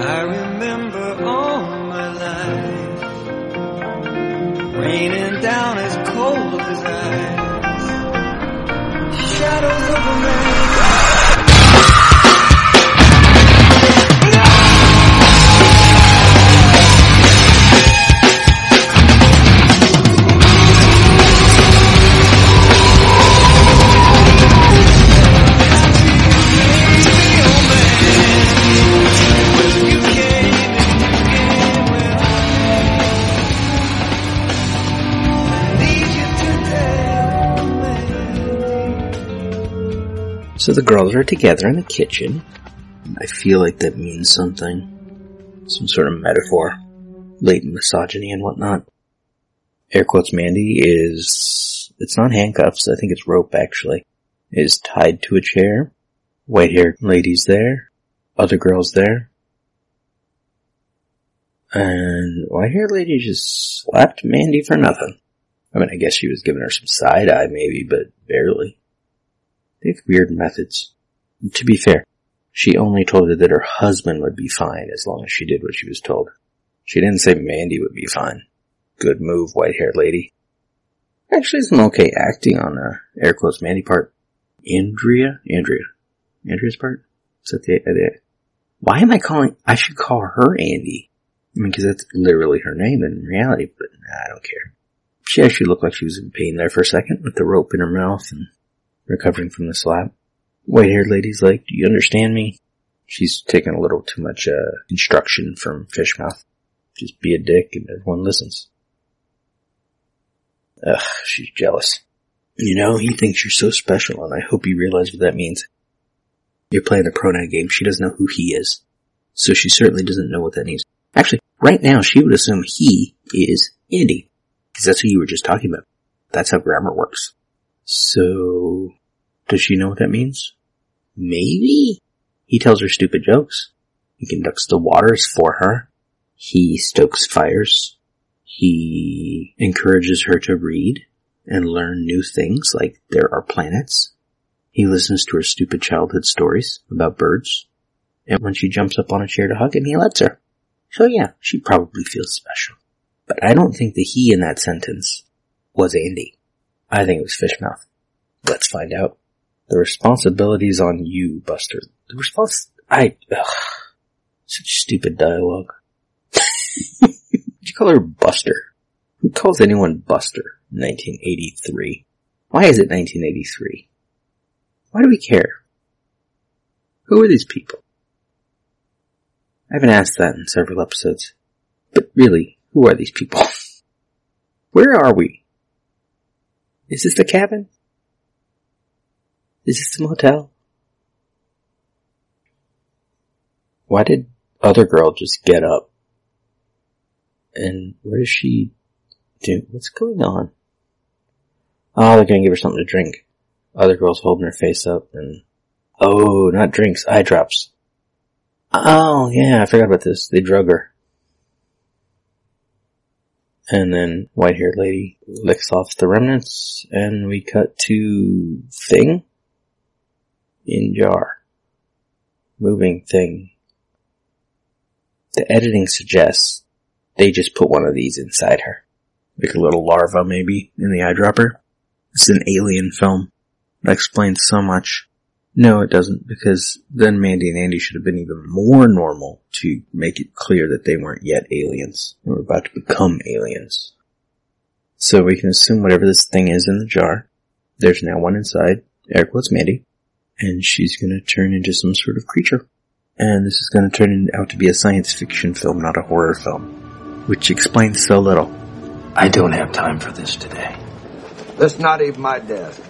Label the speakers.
Speaker 1: I remember all my life raining down as cold as ice. Shadows of a man.
Speaker 2: So the girls are together in the kitchen. I feel like that means something. Some sort of metaphor. Latent misogyny and whatnot. Air quotes Mandy is, it's not handcuffs, I think it's rope actually. Is tied to a chair. White haired ladies there. Other girls there. And white haired lady just slapped Mandy for nothing. I mean, I guess she was giving her some side eye maybe, but barely. They have weird methods. To be fair, she only told her that her husband would be fine as long as she did what she was told. She didn't say Mandy would be fine. Good move, white haired lady. Actually, some okay acting on uh, air quotes Mandy part. Andrea? Andrea. Andrea's part? Is that the, uh, the, why am I calling, I should call her Andy. I mean, cause that's literally her name in reality, but nah, I don't care. She actually looked like she was in pain there for a second with the rope in her mouth and recovering from the slap. White haired lady's like, do you understand me? She's taking a little too much, uh, instruction from Fishmouth. Just be a dick and everyone listens. Ugh, she's jealous. You know, he thinks you're so special and I hope you realize what that means. You're playing the pronoun game. She doesn't know who he is. So she certainly doesn't know what that means. Actually, right now she would assume he is Andy. Because that's who you were just talking about. That's how grammar works. So, does she know what that means? Maybe? He tells her stupid jokes. He conducts the waters for her. He stokes fires. He encourages her to read and learn new things like there are planets. He listens to her stupid childhood stories about birds. And when she jumps up on a chair to hug him, he lets her. So yeah, she probably feels special. But I don't think the he in that sentence was Andy. I think it was Fishmouth. Let's find out. The responsibility's on you, Buster. The response, I, ugh, such stupid dialogue. You call her Buster? Who calls anyone Buster? 1983. Why is it 1983? Why do we care? Who are these people? I haven't asked that in several episodes. But really, who are these people? Where are we? Is this the cabin? Is this the motel? Why did other girl just get up? And where does she do? What's going on? Oh, they're gonna give her something to drink. Other girl's holding her face up and, oh, not drinks, eye drops. Oh, yeah, I forgot about this. They drug her. And then white haired lady licks off the remnants and we cut to thing in jar. Moving thing. The editing suggests they just put one of these inside her. Like a little larva maybe in the eyedropper. It's an alien film. That explains so much. No, it doesn't, because then Mandy and Andy should have been even more normal to make it clear that they weren't yet aliens. They were about to become aliens. So we can assume whatever this thing is in the jar, there's now one inside, air quotes Mandy, and she's gonna turn into some sort of creature. And this is gonna turn out to be a science fiction film, not a horror film. Which explains so little.
Speaker 3: I don't have time for this today.
Speaker 4: That's not even my desk.